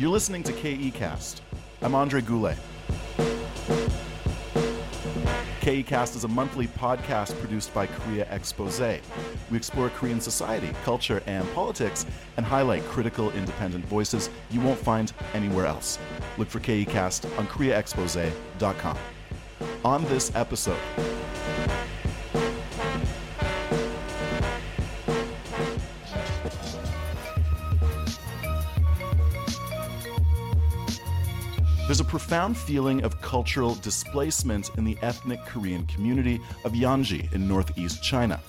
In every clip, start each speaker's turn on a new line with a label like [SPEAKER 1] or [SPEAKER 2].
[SPEAKER 1] You're listening to KEcast. I'm Andre Goulet. KEcast is a monthly podcast produced by Korea Expose. We explore Korean society, culture, and politics and highlight critical independent voices you won't find anywhere else. Look for KEcast on KoreaExpose.com. On this episode, A profound feeling of cultural displacement in the ethnic Korean community of Yanji in northeast China.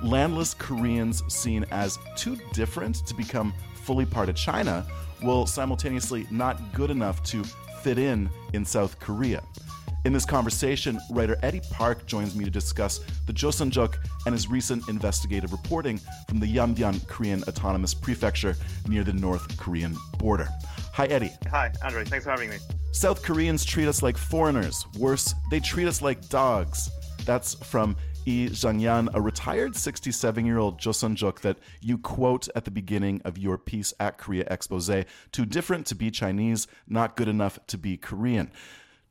[SPEAKER 1] Landless Koreans seen as too different to become fully part of China, while simultaneously not good enough to fit in in South Korea. In this conversation, writer Eddie Park joins me to discuss the Joseonjuk and his recent investigative reporting from the Yanbian Korean Autonomous Prefecture near the North Korean border. Hi, Eddie.
[SPEAKER 2] Hi, Andre. Thanks for having me.
[SPEAKER 1] South Koreans treat us like foreigners. Worse, they treat us like dogs. That's from Lee Zhangyan, a retired 67 year old Joseonjuk that you quote at the beginning of your piece at Korea Expose too different to be Chinese, not good enough to be Korean.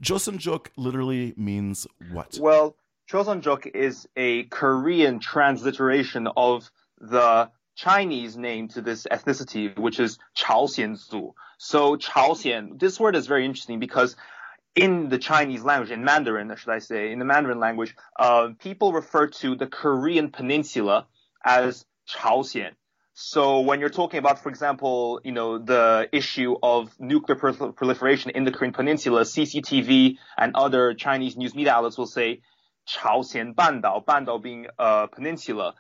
[SPEAKER 1] Joseonjuk literally means what?
[SPEAKER 2] Well, Joseonjuk is a Korean transliteration of the Chinese name to this ethnicity, which is Chaoxianzu. So Chaoxian, this word is very interesting because in the Chinese language, in Mandarin, I should I say, in the Mandarin language, uh, people refer to the Korean peninsula as Chaoxian. So when you're talking about, for example, you know, the issue of nuclear proliferation in the Korean peninsula, CCTV and other Chinese news media outlets will say Chaoxian Bandao, Bandao being a peninsula.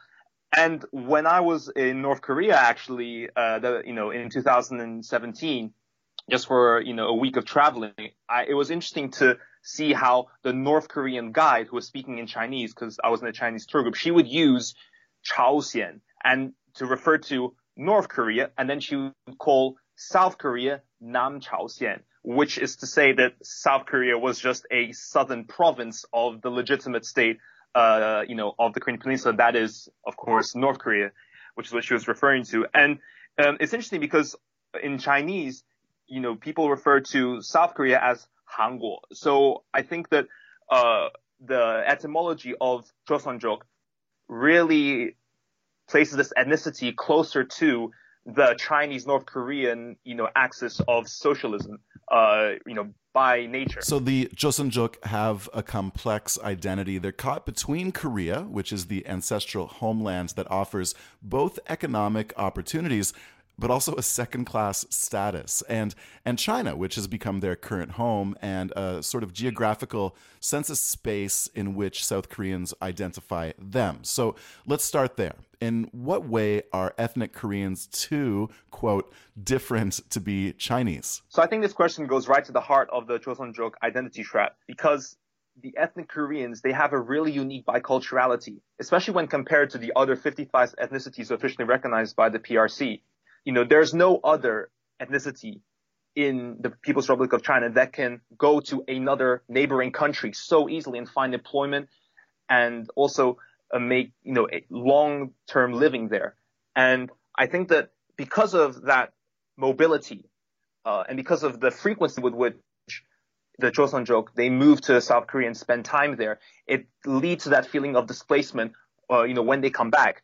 [SPEAKER 2] And when I was in North Korea, actually, uh, the, you know, in 2017, just for, you know, a week of traveling, I, it was interesting to see how the North Korean guide who was speaking in Chinese, because I was in a Chinese tour group, she would use Chaoxian and to refer to North Korea, and then she would call South Korea Nam Chaoxian, which is to say that South Korea was just a southern province of the legitimate state uh, you know, of the Korean Peninsula. That is, of course, North Korea, which is what she was referring to. And um, it's interesting because in Chinese, you know, people refer to South Korea as Hanguo. So I think that uh, the etymology of Joseonjuk really places this ethnicity closer to the Chinese North Korean, you know, axis of socialism, uh, you know, by nature.
[SPEAKER 1] So the Joseonjuk have a complex identity. They're caught between Korea, which is the ancestral homeland that offers both economic opportunities but also a second class status and and China which has become their current home and a sort of geographical census space in which South Koreans identify them. So let's start there. In what way are ethnic Koreans too quote different to be Chinese?
[SPEAKER 2] So I think this question goes right to the heart of the Joseonjuk identity trap because the ethnic Koreans, they have a really unique biculturality, especially when compared to the other 55 ethnicities officially recognized by the PRC you know, there's no other ethnicity in the People's Republic of China that can go to another neighboring country so easily and find employment and also uh, make, you know, a long-term living there. And I think that because of that mobility, uh, and because of the frequency with which the Joseonjuk, they move to South Korea and spend time there, it leads to that feeling of displacement, uh, you know, when they come back.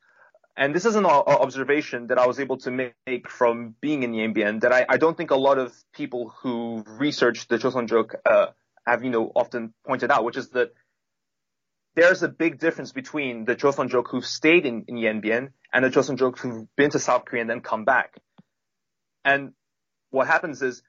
[SPEAKER 2] And this is an observation that I was able to make from being in Yanbian that I, I don't think a lot of people who research the Joseonjuk uh, have, you know, often pointed out, which is that there's a big difference between the Joseonjuk who've stayed in, in and the Joseonjuk who've been to South Korea and then come back. And what happens is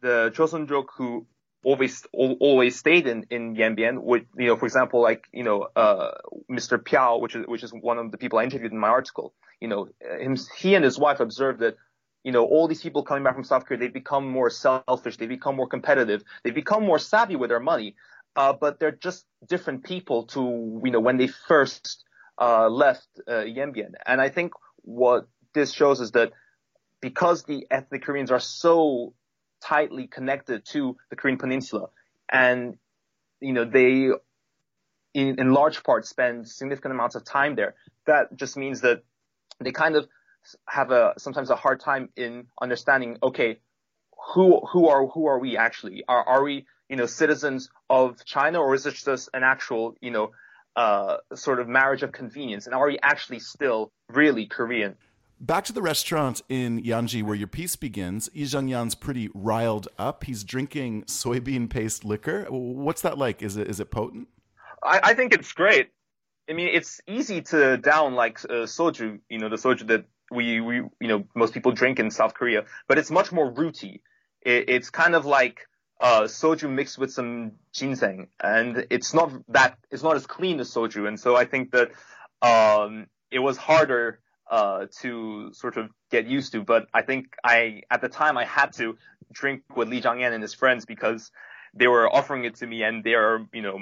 [SPEAKER 2] the Joseonjuk who always always stayed in in Yanbian. With you know, for example, like you know, uh, Mr. Piao, which is which is one of the people I interviewed in my article. You know, him, he and his wife observed that you know all these people coming back from South Korea, they become more selfish, they become more competitive, they become more savvy with their money. Uh, but they're just different people to you know when they first uh, left uh, Yanbian. And I think what this shows is that because the ethnic Koreans are so tightly connected to the Korean Peninsula, and you know they, in, in large part, spend significant amounts of time there. That just means that they kind of have a sometimes a hard time in understanding. Okay, who who are who are we actually? Are are we you know citizens of China or is it just an actual you know uh, sort of marriage of convenience? And are we actually still really Korean?
[SPEAKER 1] Back to the restaurant in Yanji where your piece begins. Lee Jung-yan's pretty riled up. He's drinking soybean paste liquor. What's that like? Is it is it potent?
[SPEAKER 2] I, I think it's great. I mean, it's easy to down like uh, soju, you know, the soju that we, we, you know, most people drink in South Korea, but it's much more rooty. It, it's kind of like uh, soju mixed with some ginseng, and it's not that it's not as clean as soju, and so I think that um, it was harder uh, to sort of get used to. But I think I at the time I had to drink with Li Jung-yan and his friends because they were offering it to me, and they're you know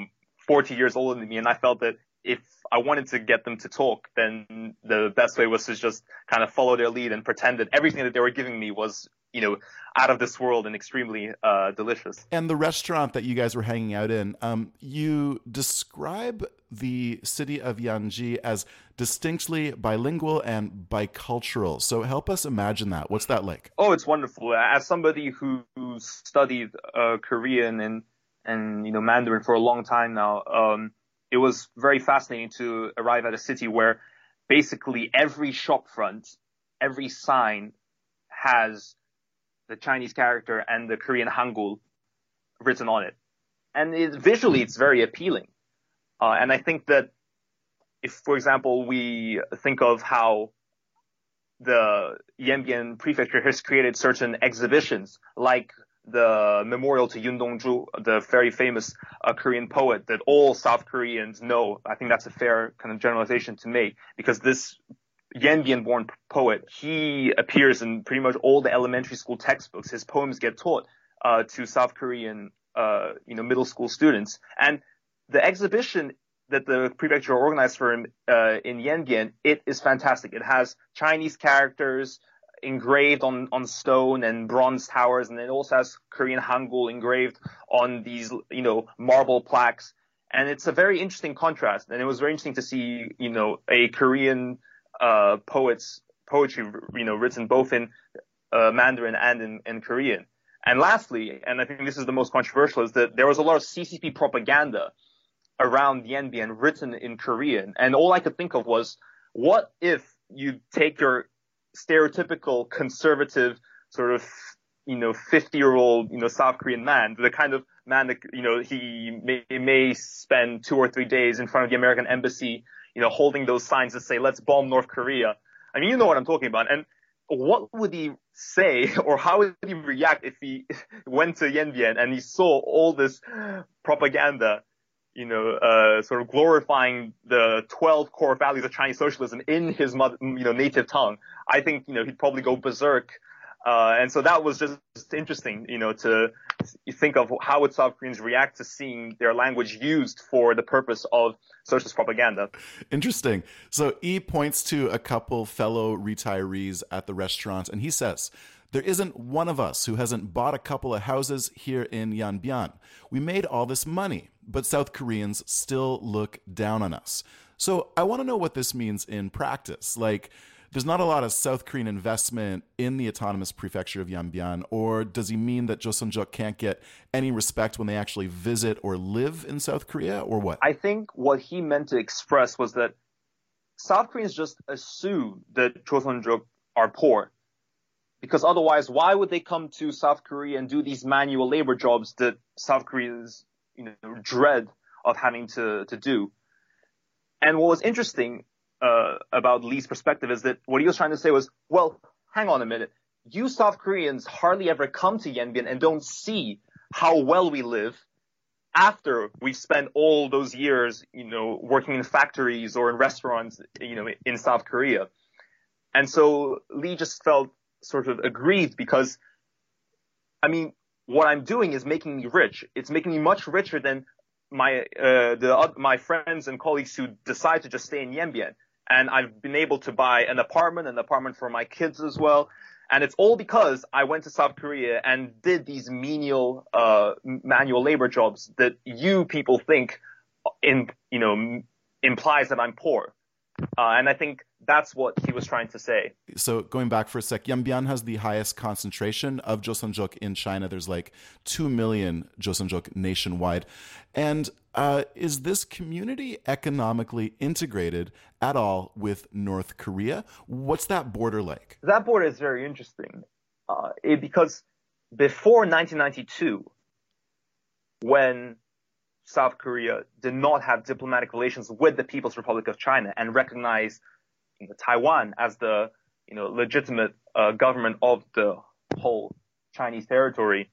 [SPEAKER 2] 40 years older than me, and I felt that if I wanted to get them to talk, then the best way was to just kind of follow their lead and pretend that everything that they were giving me was, you know, out of this world and extremely uh, delicious.
[SPEAKER 1] And the restaurant that you guys were hanging out in, um, you describe the city of Yanji as distinctly bilingual and bicultural. So help us imagine that. What's that like?
[SPEAKER 2] Oh, it's wonderful. As somebody who studied uh, Korean and and you know Mandarin for a long time now. Um, it was very fascinating to arrive at a city where basically every shop front, every sign has the Chinese character and the Korean Hangul written on it. And it, visually, it's very appealing. Uh, and I think that if, for example, we think of how the Yanbian prefecture has created certain exhibitions like the memorial to Yun Dongju, the very famous uh, Korean poet that all South Koreans know. I think that's a fair kind of generalization to make because this Yanbian born poet, he appears in pretty much all the elementary school textbooks. His poems get taught uh, to South Korean, uh, you know, middle school students. And the exhibition that the prefecture organized for him uh, in Yanbian, it is fantastic. It has Chinese characters, engraved on, on stone and bronze towers, and it also has Korean Hangul engraved on these, you know, marble plaques. And it's a very interesting contrast. And it was very interesting to see, you know, a Korean uh, poet's poetry, you know, written both in uh, Mandarin and in, in Korean. And lastly, and I think this is the most controversial, is that there was a lot of CCP propaganda around Yanbian written in Korean. And all I could think of was, what if you take your stereotypical conservative sort of you know 50 year old you know South Korean man, the kind of man that you know he may, may spend two or three days in front of the American embassy, you know, holding those signs that say "Let's bomb North Korea." I mean, you know what I'm talking about. And what would he say, or how would he react if he went to Yanbian and he saw all this propaganda you know, uh, sort of glorifying the 12 core values of Chinese socialism in his mother, you know, native tongue, I think, you know, he'd probably go berserk. Uh, and so that was just interesting, you know, to think of how would South Koreans react to seeing their language used for the purpose of socialist propaganda.
[SPEAKER 1] Interesting. So E points to a couple fellow retirees at the restaurant, and he says, there isn't one of us who hasn't bought a couple of houses here in Yanbian. We made all this money, but South Koreans still look down on us. So I want to know what this means in practice. Like, there's not a lot of South Korean investment in the autonomous prefecture of Yanbian, or does he mean that Joseonjuk can't get any respect when they actually visit or live in South Korea, or what?
[SPEAKER 2] I think what he meant to express was that South Koreans just assume that Joseonjuk are poor because otherwise, why would they come to South Korea and do these manual labor jobs that South Koreans, you know, dread of having to, to do? And what was interesting uh, about Lee's perspective is that what he was trying to say was, well, hang on a minute. You South Koreans hardly ever come to Yanbian and don't see how well we live after we've spent all those years, you know, working in factories or in restaurants, you know, in South Korea. And so Lee just felt sort of aggrieved because, I mean, what I'm doing is making me rich. It's making me much richer than my uh, the uh, my friends and colleagues who decide to just stay in Yanbian. And I've been able to buy an apartment, an apartment for my kids as well. And it's all because I went to South Korea and did these menial uh, manual labor jobs that you people think in you know implies that I'm poor. Uh, and I think that's what he was trying to say.
[SPEAKER 1] So going back for a sec, Yanbian has the highest concentration of Joseonjuk in China. There's like two million Joseonjuk nationwide, and uh, is this community economically integrated at all with North Korea? What's that border like?
[SPEAKER 2] That border is very interesting uh, it, because before 1992, when South Korea did not have diplomatic relations with the People's Republic of China and recognized you know, Taiwan as the you know legitimate uh, government of the whole Chinese territory,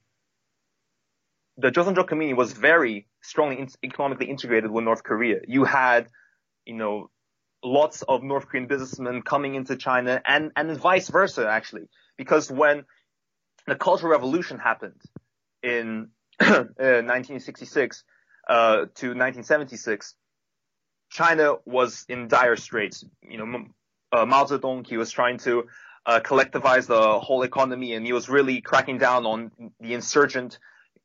[SPEAKER 2] the community was very strongly in- economically integrated with North Korea. You had, you know, lots of North Korean businessmen coming into China and, and vice versa, actually. Because when the Cultural Revolution happened in 1966 uh, uh, to 1976, China was in dire straits. You know, uh, Mao Zedong, he was trying to uh, collectivize the whole economy and he was really cracking down on the insurgent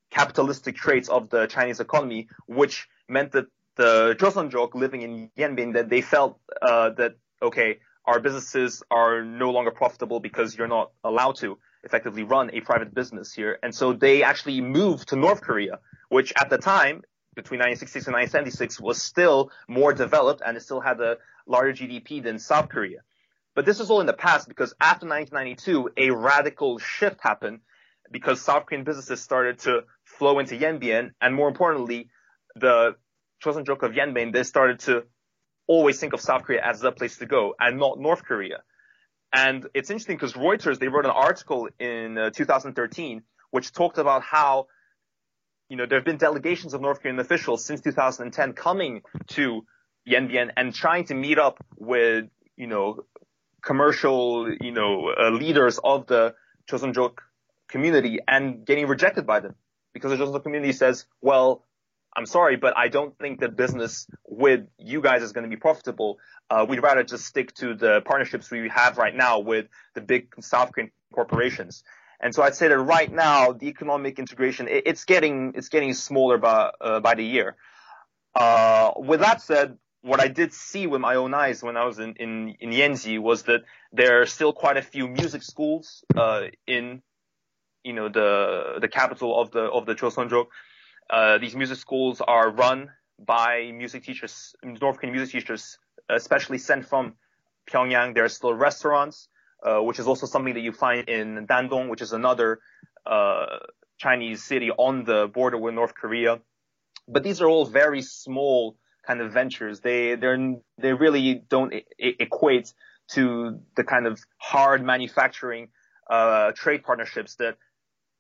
[SPEAKER 2] capitalistic traits of the Chinese economy, which meant that the Joseonjuk living in Yanbian, that they felt uh, that, okay, our businesses are no longer profitable because you're not allowed to effectively run a private business here. And so they actually moved to North Korea, which at the time, between 1966 and 1976, was still more developed and it still had a larger GDP than South Korea. But this is all in the past because after 1992, a radical shift happened because South Korean businesses started to flow into Yanbian, and more importantly, the Joseonjok of Yanbian, they started to always think of South Korea as the place to go and not North Korea. And it's interesting because Reuters, they wrote an article in uh, 2013 which talked about how, you know, there have been delegations of North Korean officials since 2010 coming to Yanbian and trying to meet up with, you know, commercial, you know, uh, leaders of the Joseonjuk community and getting rejected by them because the Joseonjuk community says, well, I'm sorry, but I don't think that business with you guys is going to be profitable. Uh, we'd rather just stick to the partnerships we have right now with the big South Korean corporations. And so I'd say that right now the economic integration it, it's getting it's getting smaller by uh, by the year. Uh, with that said, what I did see with my own eyes when I was in in, in Yanji was that there are still quite a few music schools uh, in you know the the capital of the of the Joseonjuk. Uh, these music schools are run by music teachers, North Korean music teachers, especially sent from Pyongyang. There are still restaurants, uh, which is also something that you find in Dandong, which is another uh, Chinese city on the border with North Korea. But these are all very small kind of ventures. They they're they really don't equate to the kind of hard manufacturing uh, trade partnerships that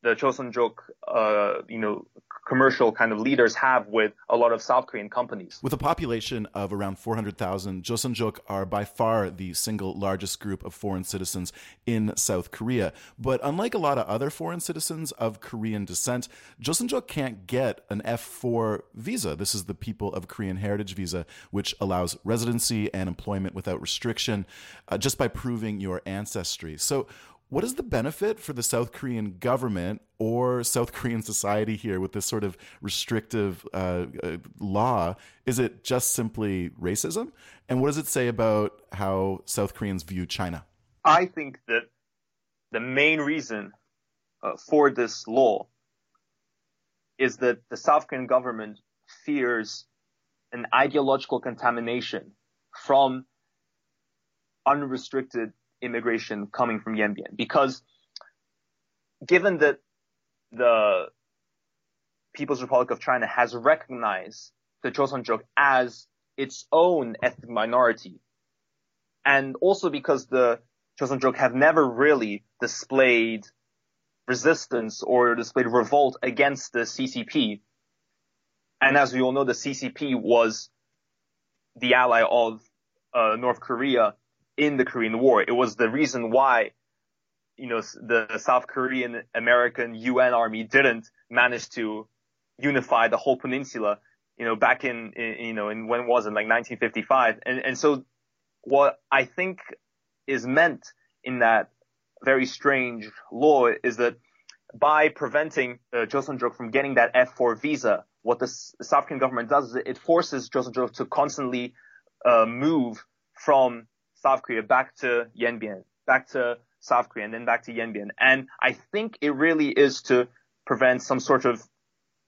[SPEAKER 2] the Joseonjuk, uh, you know, commercial kind of leaders have with a lot of South Korean companies.
[SPEAKER 1] With a population of around 400,000, Joseonjuk are by far the single largest group of foreign citizens in South Korea. But unlike a lot of other foreign citizens of Korean descent, Joseonjuk can't get an F4 visa. This is the People of Korean Heritage visa, which allows residency and employment without restriction uh, just by proving your ancestry. So what is the benefit for the South Korean government or South Korean society here with this sort of restrictive uh, uh, law? Is it just simply racism? And what does it say about how South Koreans view China?
[SPEAKER 2] I think that the main reason uh, for this law is that the South Korean government fears an ideological contamination from unrestricted immigration coming from Yanbian because given that the People's Republic of China has recognized the Joseonjuk as its own ethnic minority, and also because the Joseonjuk have never really displayed resistance or displayed revolt against the CCP. And as we all know, the CCP was the ally of uh, North Korea in the Korean War. It was the reason why, you know, the South Korean American UN army didn't manage to unify the whole peninsula, you know, back in, in you know, in when was it, like 1955. And, and so what I think is meant in that very strange law is that by preventing uh, Joseonjuk from getting that F4 visa, what the South Korean government does is it forces Joseonjuk to constantly uh, move from South Korea back to Yanbian, back to South Korea, and then back to Yanbian. And I think it really is to prevent some sort of,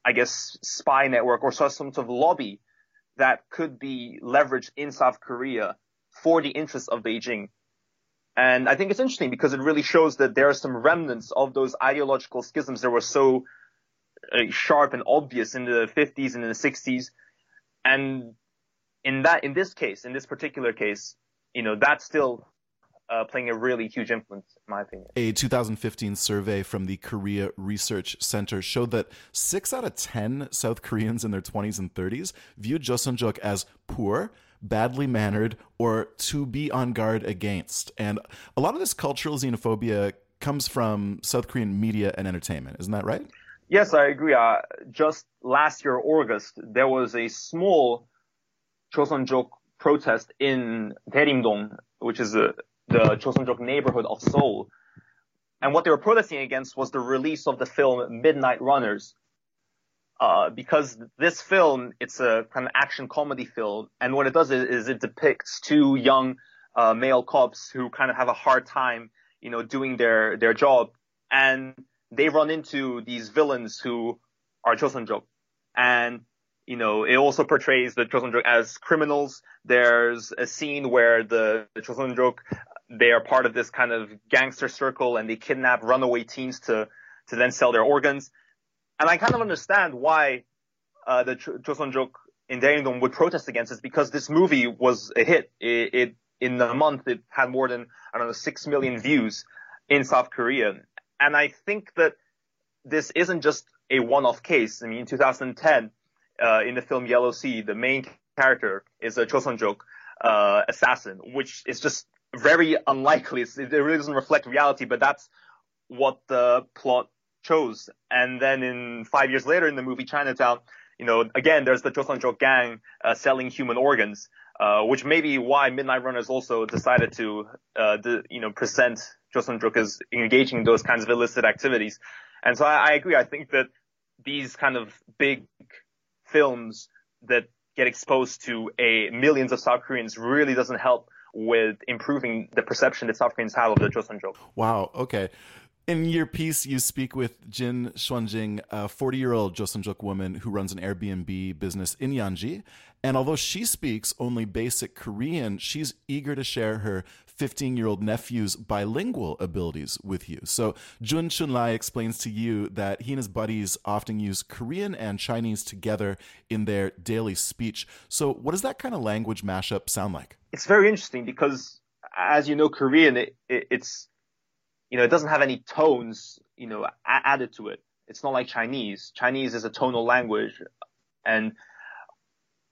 [SPEAKER 2] I guess, spy network or some sort of lobby that could be leveraged in South Korea for the interests of Beijing. And I think it's interesting because it really shows that there are some remnants of those ideological schisms that were so uh, sharp and obvious in the 50s and in the 60s. And in that, in this case, in this particular case, you know, that's still uh, playing a really huge influence, in my opinion.
[SPEAKER 1] A 2015 survey from the Korea Research Center showed that six out of 10 South Koreans in their 20s and 30s viewed Joseonjuk as poor, badly mannered, or to be on guard against. And a lot of this cultural xenophobia comes from South Korean media and entertainment. Isn't that right?
[SPEAKER 2] Yes, I agree. Uh, just last year, August, there was a small Joseonjuk protest in Daerimdong, which is a, the Joseonjuk neighborhood of Seoul. And what they were protesting against was the release of the film Midnight Runners. Uh, because this film, it's a kind of action comedy film, and what it does is, is it depicts two young uh, male cops who kind of have a hard time, you know, doing their their job, and they run into these villains who are Joseonjuk, and you know, it also portrays the Joseonjuk as criminals. There's a scene where the, the Joseonjuk, they are part of this kind of gangster circle and they kidnap runaway teens to, to then sell their organs. And I kind of understand why, uh, the Joseonjuk in Daerimdong would protest against this because this movie was a hit. It, it, in a month, it had more than, I don't know, six million views in South Korea. And I think that this isn't just a one-off case. I mean, in 2010, uh, in the film Yellow Sea, the main character is a Joseonjuk uh, assassin, which is just very unlikely. It's, it really doesn't reflect reality, but that's what the plot chose. And then in five years later in the movie Chinatown, you know, again, there's the Joseonjuk gang uh, selling human organs, uh, which may be why Midnight Runners also decided to, uh, the, you know, present Joseonjuk as engaging in those kinds of illicit activities. And so I, I agree. I think that these kind of big films that get exposed to a millions of South Koreans really doesn't help with improving the perception that South Koreans have of the Joseonjuk.
[SPEAKER 1] Wow. Okay. In your piece, you speak with Jin Xuanjing, a 40 year old Joseonjuk woman who runs an Airbnb business in Yanji. And although she speaks only basic Korean, she's eager to share her 15 year old nephew's bilingual abilities with you. So Jun Chunlai explains to you that he and his buddies often use Korean and Chinese together in their daily speech. So, what does that kind of language mashup sound like?
[SPEAKER 2] It's very interesting because, as you know, Korean, it, it, it's, you know, it doesn't have any tones, you know, added to it. It's not like Chinese. Chinese is a tonal language and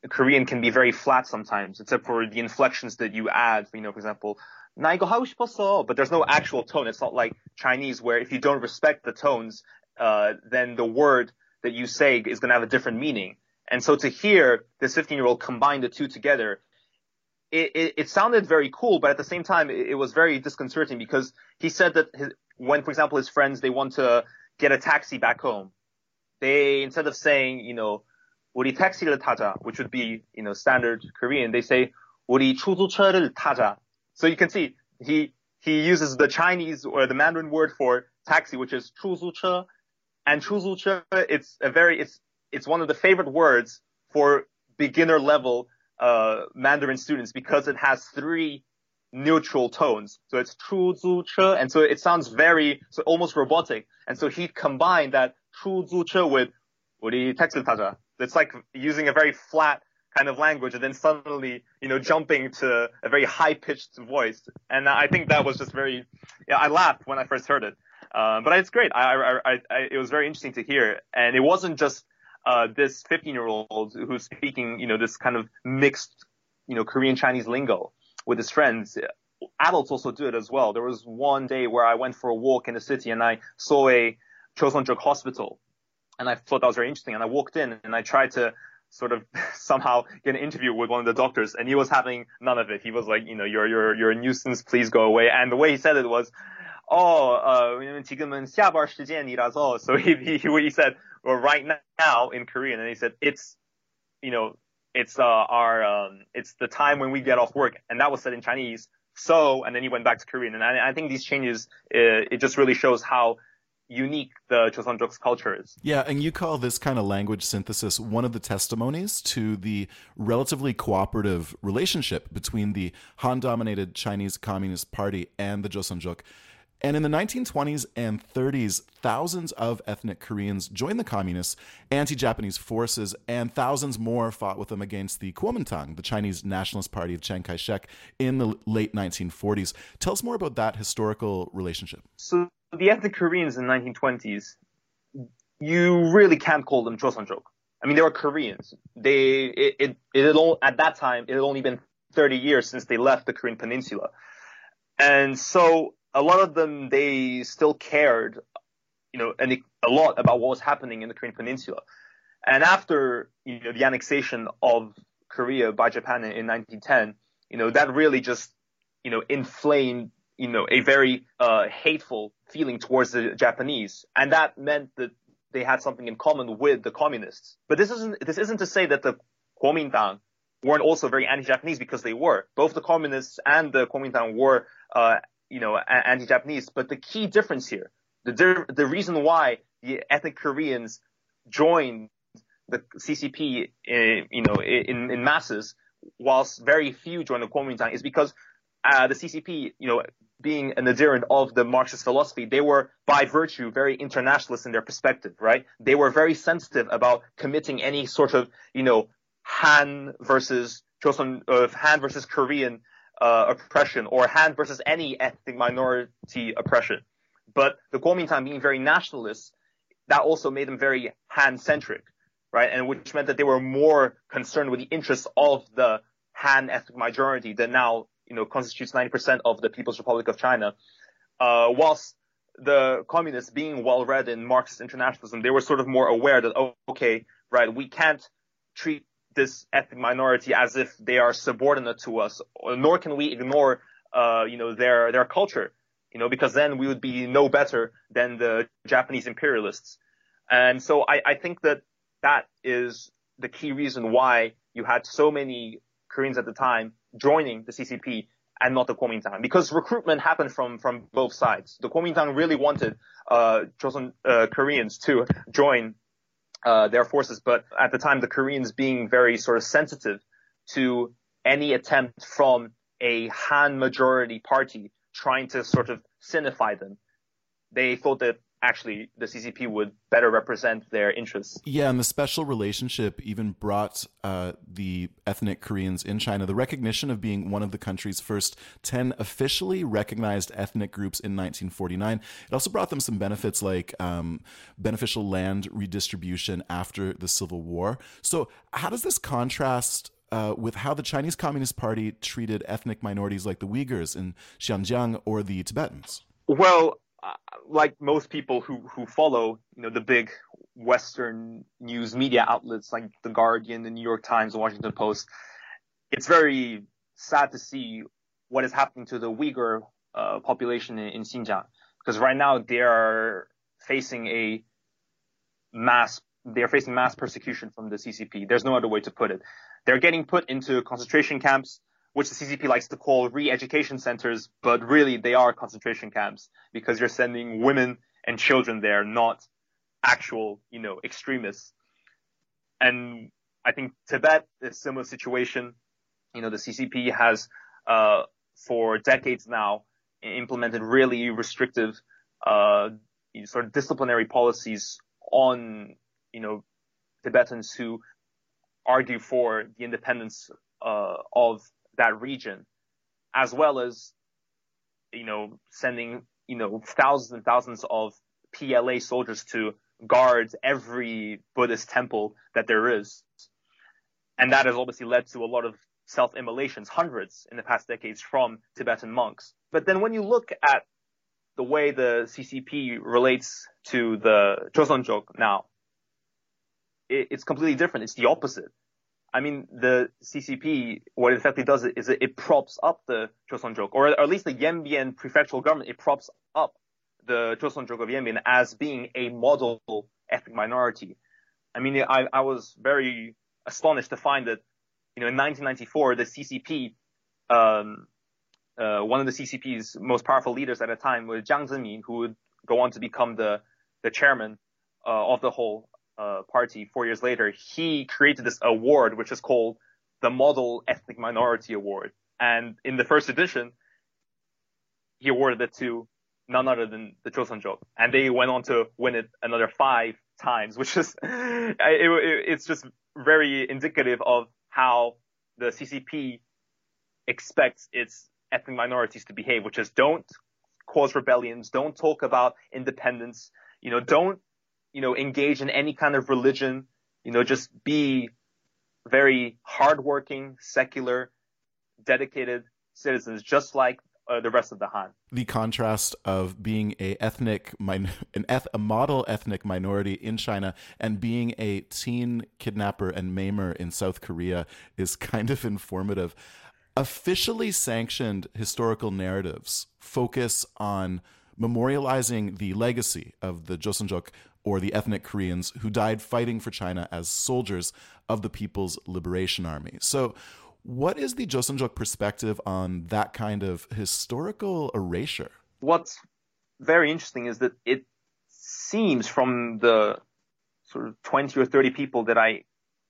[SPEAKER 2] Korean can be very flat sometimes, except for the inflections that you add. You know, for example, 나 이거 하고 싶었어. But there's no actual tone. It's not like Chinese where if you don't respect the tones, uh, then the word that you say is going to have a different meaning. And so to hear this 15 year old combine the two together, it, it, it, sounded very cool, but at the same time, it, it was very disconcerting because he said that his, when, for example, his friends, they want to get a taxi back home, they, instead of saying, you know, 우리 택시를 타자, which would be, you know, standard Korean, they say, 우리 추주차를 타자. So you can see he he uses the Chinese or the Mandarin word for taxi, which is 出租车, and 出租车 it's a very it's it's one of the favorite words for beginner level uh, Mandarin students because it has three neutral tones. So it's 出租车, and so it sounds very so almost robotic. And so he combined that 出租车 with 우리 택시 타자. It's like using a very flat kind of language and then suddenly, you know, jumping to a very high pitched voice. And I think that was just very, yeah, I laughed when I first heard it. Uh, but it's great. I, I, I, I, it was very interesting to hear. And it wasn't just, uh, this 15 year old who's speaking, you know, this kind of mixed, you know, Korean Chinese lingo with his friends. Adults also do it as well. There was one day where I went for a walk in the city and I saw a Joseonjok hospital and I thought that was very interesting. And I walked in and I tried to sort of somehow get an interview with one of the doctors and he was having none of it. He was like, you know, you're, you're, you're a nuisance. Please go away. And the way he said it was, oh, uh, 지금은下班 시간이라서. So he, he, he said, well, right now in Korean. And he said, it's, you know, it's, uh, our, um, it's the time when we get off work. And that was said in Chinese so, and then he went back to Korean. And I, I think these changes, uh, it just really shows how unique the Joseonjok's culture is.
[SPEAKER 1] Yeah, and you call this kind of language synthesis one of the testimonies to the relatively cooperative relationship between the Han-dominated Chinese Communist Party and the Joseonjok. And in the 1920s and 30s, thousands of ethnic Koreans joined the communists, anti Japanese forces, and thousands more fought with them against the Kuomintang, the Chinese Nationalist Party of Chiang Kai shek, in the late 1940s. Tell us more about that historical relationship.
[SPEAKER 2] So, the ethnic Koreans in the 1920s, you really can't call them Joseonjok. I mean, they were Koreans. They it, it, it all, at that time it had only been 30 years since they left the Korean Peninsula, and so a lot of them they still cared, you know, and a lot about what was happening in the Korean Peninsula. And after you know the annexation of Korea by Japan in 1910, you know that really just you know inflamed you know a very uh, hateful feeling towards the Japanese, and that meant that they had something in common with the communists. But this isn't this isn't to say that the Kuomintang weren't also very anti-Japanese because they were. Both the communists and the Kuomintang were uh, you know, anti-Japanese. But the key difference here, the the reason why the ethnic Koreans joined the CCP, in, eh, you know, in, in masses, whilst very few joined the Kuomintang, is because uh, the CCP, you know, being an adherent of the Marxist philosophy, they were by virtue very internationalist in their perspective, right? They were very sensitive about committing any sort of, you know, Han versus Joseon, uh, Han versus Korean uh, oppression or Han versus any ethnic minority oppression. But the Kuomintang being very nationalist, that also made them very Han centric, right? And which meant that they were more concerned with the interests of the Han ethnic majority than now, you know, constitutes 90% of the People's Republic of China. Uh, whilst the communists being well read in Marxist internationalism, they were sort of more aware that, oh, okay, right, we can't treat this ethnic minority as if they are subordinate to us, nor can we ignore, uh, you know, their their culture, you know, because then we would be no better than the Japanese imperialists. And so I, I think that that is the key reason why you had so many Koreans at the time joining the CCP and not the Kuomintang, because recruitment happened from from both sides. The Kuomintang really wanted uh, uh, Koreans to join uh, their forces, but at the time, the Koreans being very sort of sensitive to any attempt from a Han majority party trying to sort of sinify them. They thought that actually the CCP would better represent their interests.
[SPEAKER 1] Yeah, and the special relationship even brought uh, the ethnic Koreans in China the recognition of being one of the country's first 10 officially recognized ethnic groups in 1949. It also brought them some benefits like um, beneficial land redistribution after the Civil War. So, how does this contrast? Uh, with how the Chinese Communist Party treated ethnic minorities like the Uyghurs in Xinjiang or the Tibetans?
[SPEAKER 2] Well, uh, like most people who who follow, you know, the big Western news media outlets like the Guardian, the New York Times, the Washington Post, it's very sad to see what is happening to the Uyghur uh, population in, in Xinjiang because right now they are facing a mass they are facing mass persecution from the CCP. There's no other way to put it. They're getting put into concentration camps which the CCP likes to call re-education centers, but really they are concentration camps because you're sending women and children there, not actual, you know, extremists. And I think Tibet is a similar situation. You know, the CCP has, uh, for decades now implemented really restrictive, uh, sort of disciplinary policies on, you know, Tibetans who argue for the independence, uh, of that region, as well as, you know, sending, you know, thousands and thousands of PLA soldiers to guard every Buddhist temple that there is. And that has obviously led to a lot of self-immolations, hundreds in the past decades from Tibetan monks. But then when you look at the way the CCP relates to the Joseonjok now, it, it's completely different. It's the opposite. I mean, the CCP, what it effectively does is it, it props up the Joseonjok, or, or at least the Yanbian prefectural government, it props up the Joseonjok of Yanbian as being a model ethnic minority. I mean, I, I was very astonished to find that, you know, in 1994, the CCP um, uh, one of the CCP's most powerful leaders at the time was Jiang Zemin, who would go on to become the the chairman uh, of the whole uh, party four years later. He created this award, which is called the Model Ethnic Minority Award. And in the first edition, he awarded it to none other than the Joseonjuk. And they went on to win it another five times, which is, it, it, it's just very indicative of how the CCP expects its ethnic minorities to behave, which is don't cause rebellions, don't talk about independence, you know, don't, you know, engage in any kind of religion, you know, just be very hardworking, secular, dedicated citizens, just like uh, the rest of the Han.
[SPEAKER 1] The contrast of being a ethnic min- an eth- a model ethnic minority in China and being a teen kidnapper and maimer in South Korea is kind of informative. Officially sanctioned historical narratives focus on memorializing the legacy of the Joseonjuk or the ethnic Koreans who died fighting for China as soldiers of the People's Liberation Army. So, what is the Joseonjuk perspective on that kind of historical erasure?
[SPEAKER 2] What's very interesting is that it seems from the sort of 20 or 30 people that I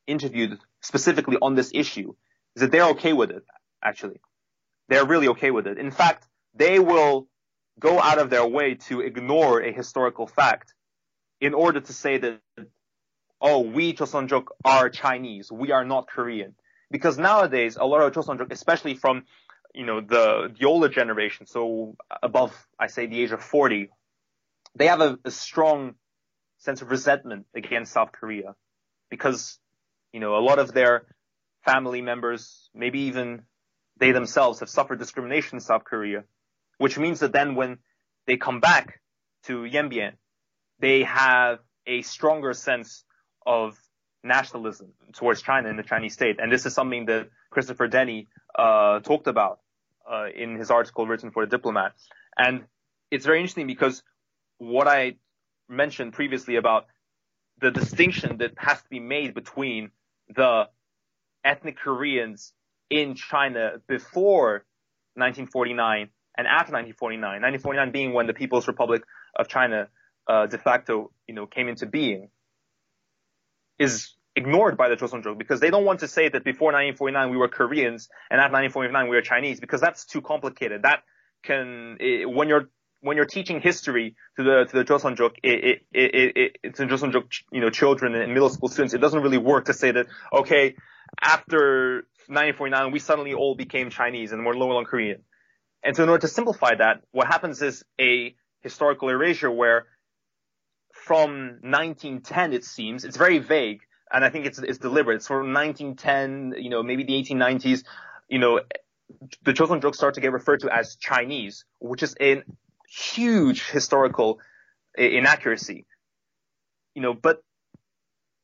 [SPEAKER 2] interviewed specifically on this issue is that they're okay with it, actually. They're really okay with it. In fact, they will go out of their way to ignore a historical fact in order to say that, oh, we Joseonjuk are Chinese. We are not Korean because nowadays a lot of Joseonjuk, especially from you know the the older generation, so above I say the age of 40, they have a, a strong sense of resentment against South Korea because you know a lot of their family members, maybe even they themselves, have suffered discrimination in South Korea, which means that then when they come back to Yanbian, they have a stronger sense of nationalism towards China and the Chinese state. And this is something that Christopher Denny uh, talked about uh, in his article written for the Diplomat. And it's very interesting because what I mentioned previously about the distinction that has to be made between the ethnic Koreans in China before 1949 and after 1949. 1949 being when the People's Republic of China uh, de facto, you know, came into being is ignored by the Joseonjuk because they don't want to say that before 1949 we were Koreans and after 1949 we were Chinese because that's too complicated. That can when you're when you're teaching history to the to the Joseonjuk, it, it, it, it, Joseonjuk, you know, children and middle school students. It doesn't really work to say that okay, after 1949 we suddenly all became Chinese and we're no longer Korean. And so in order to simplify that, what happens is a historical erasure where from 1910, it seems. It's very vague, and I think it's, it's deliberate. It's from 1910, you know, maybe the 1890s, you know, the Joseonjuk start to get referred to as Chinese, which is a huge historical inaccuracy. You know, but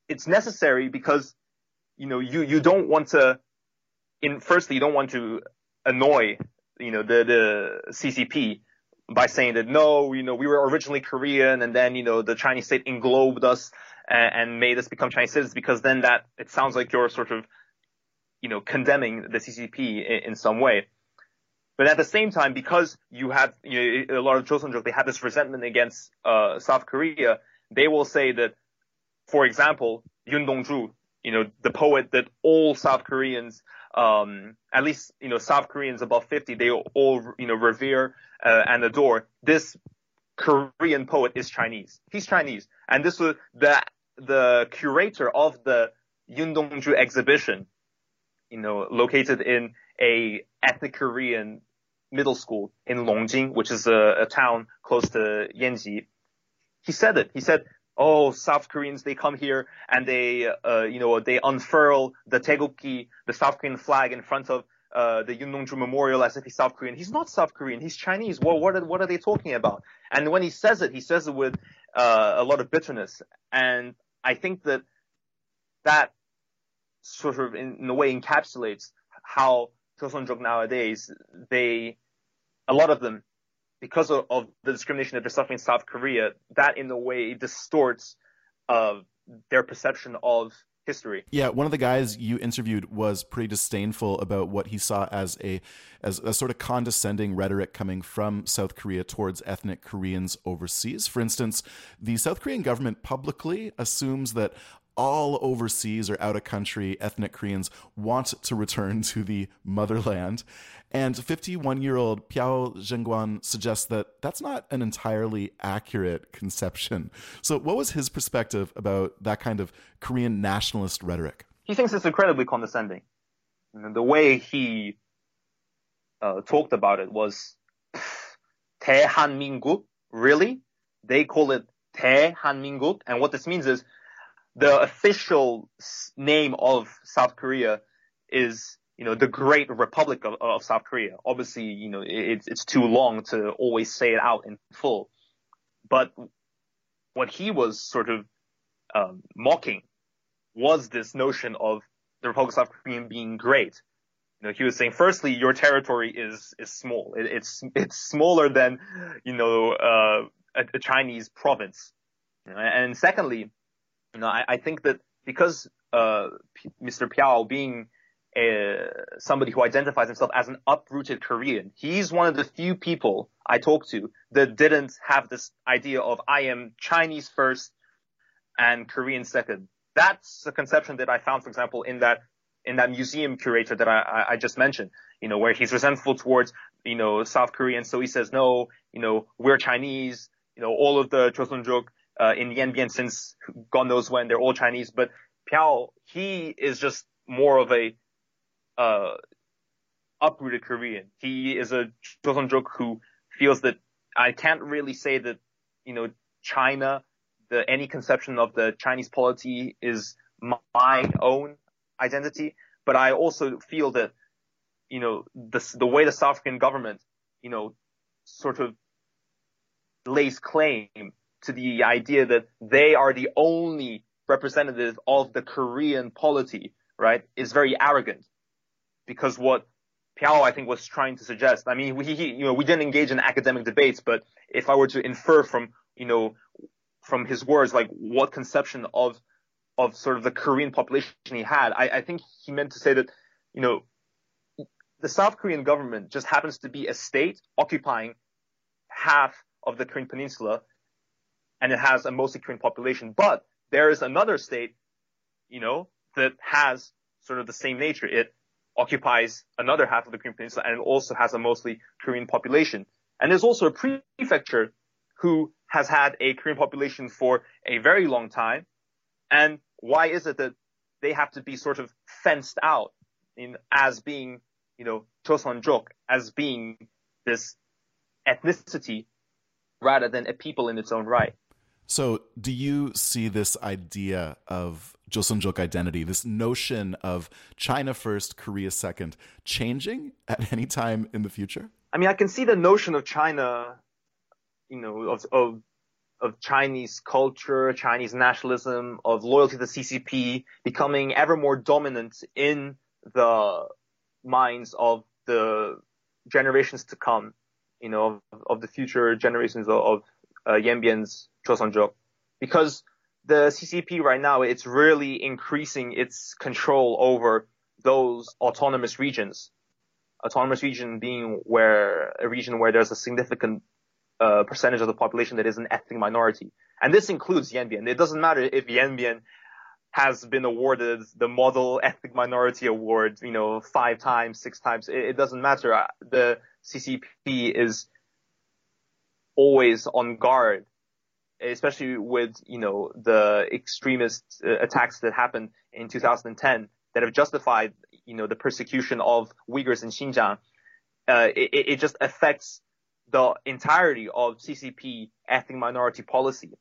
[SPEAKER 2] it's necessary because, you know, you, you don't want to, in firstly, you don't want to annoy, you know, the, the CCP by saying that no, you know, we were originally Korean and then, you know, the Chinese state englobed us and, and made us become Chinese citizens because then that, it sounds like you're sort of, you know, condemning the CCP in, in some way. But at the same time, because you have, you know, a lot of Joseonjuk, they have this resentment against, uh, South Korea, they will say that, for example, Yun Dongju, you know, the poet that all South Koreans, um, at least, you know, South Koreans above 50, they all, you know, revere uh, and adore. This Korean poet is Chinese. He's Chinese. And this was the, the curator of the Yun Dongju exhibition, you know, located in a ethnic Korean middle school in Longjing, which is a, a town close to Yanji. He said it. He said, oh, South Koreans, they come here and they, uh, you know, they unfurl the Taegukgi, the South Korean flag in front of uh, the Yun Dongju Memorial as if he's South Korean. He's not South Korean. He's Chinese. Well, what are, what are they talking about? And when he says it, he says it with uh, a lot of bitterness. And I think that that sort of in, in a way encapsulates how Joseonjuk nowadays, they, a lot of them, because of, of, the discrimination that they're suffering in South Korea, that in a way distorts uh, their perception of history.
[SPEAKER 1] Yeah, one of the guys you interviewed was pretty disdainful about what he saw as a as a sort of condescending rhetoric coming from South Korea towards ethnic Koreans overseas. For instance, the South Korean government publicly assumes that all overseas or out of country ethnic Koreans want to return to the motherland. And 51 year old Piao Zhengguan suggests that that's not an entirely accurate conception. So, what was his perspective about that kind of Korean nationalist rhetoric?
[SPEAKER 2] He thinks it's incredibly condescending. And the way he uh, talked about it was 대한민국, really? They call it 대한민국, and what this means is the official name of South Korea is, you know, the Great Republic of, of South Korea. Obviously, you know, it's, it's too long to always say it out in full. But what he was sort of um, mocking was this notion of the Republic of South Korea being great. You know, he was saying, firstly, your territory is is small. It, it's it's smaller than, you know, uh, a, a Chinese province. You know, and secondly, you know, I, I think that because uh, P- Mr. Piao being a, somebody who identifies himself as an uprooted Korean, he's one of the few people I talked to that didn't have this idea of I am Chinese first and Korean second. That's a conception that I found, for example, in that in that museum curator that I, I just mentioned, you know, where he's resentful towards, you know, South Koreans. So he says, no, you know, we're Chinese, you know, all of the Joseonjok uh, in Yanbian since God knows when. They're all Chinese, but Piao, he is just more of a uh, uprooted Korean. He is a Joseonjok who feels that I can't really say that you know China, the any conception of the Chinese polity is my own identity, but I also feel that you know the the way the South African government you know sort of lays claim to the idea that they are the only representative of the Korean polity, right, is very arrogant. Because what Piao, I think, was trying to suggest, I mean, we, he, you know, we didn't engage in academic debates, but if I were to infer from, you know, from his words, like what conception of, of sort of the Korean population he had, I, I think he meant to say that, you know, the South Korean government just happens to be a state occupying half of the Korean peninsula and it has a mostly Korean population. But there is another state, you know, that has sort of the same nature. It occupies another half of the Korean peninsula and it also has a mostly Korean population. And there's also a prefecture who has had a Korean population for a very long time. And why is it that they have to be sort of fenced out in as being, you know, Joseonjok, as being this ethnicity rather than a people in its own right?
[SPEAKER 1] So, do you see this idea of Joseonjok identity, this notion of China first, Korea second, changing at any time in the future?
[SPEAKER 2] I mean, I can see the notion of China, you know, of of, of Chinese culture, Chinese nationalism, of loyalty to the CCP becoming ever more dominant in the minds of the generations to come, you know, of, of the future generations of, of uh, Joseonjok, because the CCP right now it's really increasing its control over those autonomous regions. Autonomous region being where a region where there's a significant uh, percentage of the population that is an ethnic minority, and this includes Yanbian. It doesn't matter if Yanbian has been awarded the Model Ethnic Minority Award, you know, five times, six times. It, it doesn't matter. Uh, the CCP is always on guard especially with you know the extremist uh, attacks that happened in 2010 that have justified you know the persecution of Uyghurs in Xinjiang, uh, it, it just affects the entirety of CCP ethnic minority policy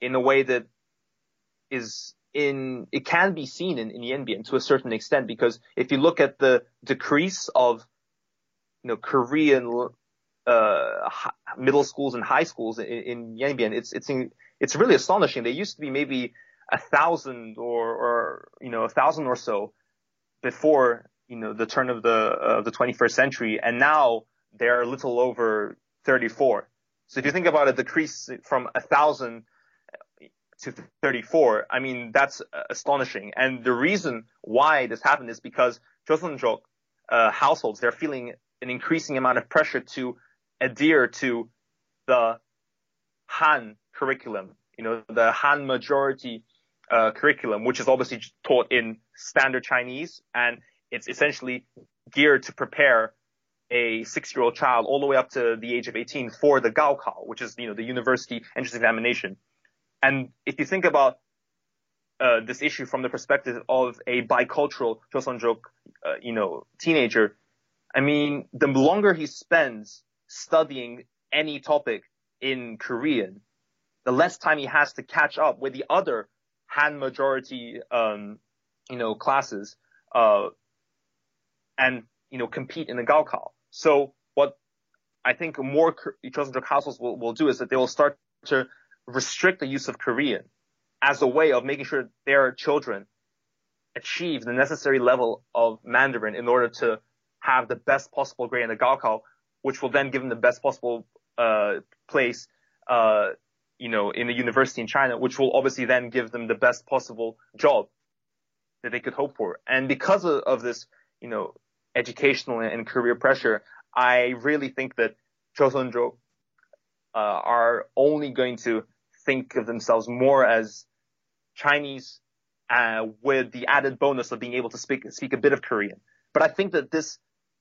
[SPEAKER 2] in a way that is in it can be seen in, in Yanbian to a certain extent because if you look at the decrease of you know Korean uh, middle schools and high schools in, in Yanbian, it's it's in, it's really astonishing. They used to be maybe a thousand or or you know a thousand or so before you know the turn of the uh, the 21st century, and now they're a little over 34. So if you think about a decrease from a thousand to 34. I mean, that's astonishing. And the reason why this happened is because Joseonjok uh, households, they're feeling an increasing amount of pressure to adhere to the Han curriculum, you know, the Han majority uh, curriculum, which is obviously taught in standard Chinese, and it's essentially geared to prepare a six-year-old child all the way up to the age of 18 for the Gaokao, which is, you know, the university entrance examination. And if you think about uh, this issue from the perspective of a bicultural Joseonjok, uh, you know, teenager, I mean, the longer he spends studying any topic in Korean, the less time he has to catch up with the other Han majority, um, you know, classes, uh, and, you know, compete in the Gaokao. So what I think more Joseonjok households will, will do is that they will start to restrict the use of Korean as a way of making sure their children achieve the necessary level of Mandarin in order to have the best possible grade in the Gaokao, which will then give them the best possible uh, place, uh, you know, in a university in China, which will obviously then give them the best possible job that they could hope for. And because of, of this, you know, educational and career pressure, I really think that Joseonjok uh, are only going to think of themselves more as Chinese uh, with the added bonus of being able to speak speak a bit of Korean. But I think that this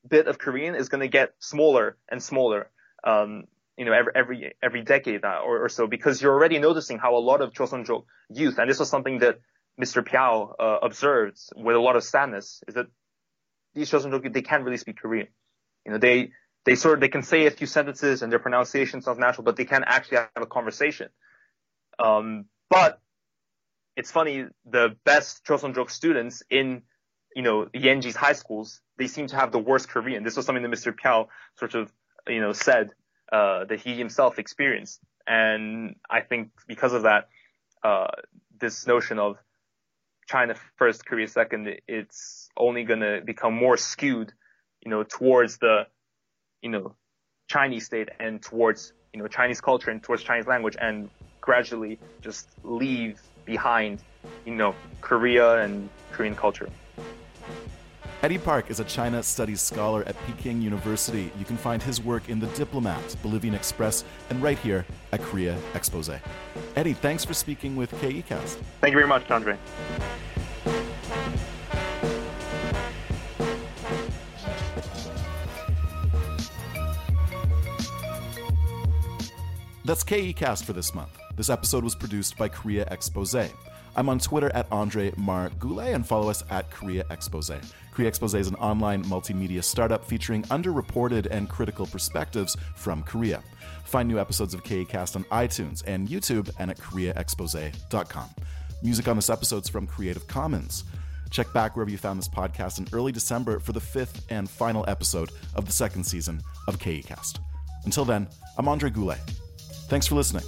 [SPEAKER 2] bit of Korean is going to get smaller and smaller, um, you know, every every every decade or, or, so because you're already noticing how a lot of Joseonjok youth, and this was something that Mr. Piao uh, observed with a lot of sadness, is that these Joseonjok they can't really speak Korean. You know, they they sort of they can say a few sentences and their pronunciation sounds natural, but they can't actually have a conversation. Um, but it's funny, the best Joseonjok students in, you know, Yanji's high schools, they seem to have the worst Korean. This was something that Mr. Piao sort of, you know, said, uh, that he himself experienced. And I think because of that, uh, this notion of China first, Korea second, it's only going to become more skewed, you know, towards the, you know, Chinese state and towards, you know, Chinese culture and towards Chinese language and gradually just leave behind, you know, Korea and Korean culture.
[SPEAKER 1] Eddie Park is a China Studies scholar at Peking University. You can find his work in The Diplomat, Bolivian Express, and right here at Korea Expose. Eddie, thanks for speaking with KECast.
[SPEAKER 2] Thank you very much, Andre.
[SPEAKER 1] That's KECast for this month. This episode was produced by Korea Expose. I'm on Twitter at Andre Mar Goulet and follow us at Korea Expose. Korea Expose is an online multimedia startup featuring underreported and critical perspectives from Korea. Find new episodes of KECast on iTunes and YouTube and at KoreaExpose.com. Music on this episode is from Creative Commons. Check back wherever you found this podcast in early December for the fifth and final episode of the second season of KECast. Until then, I'm Andre Goulet. Thanks for listening.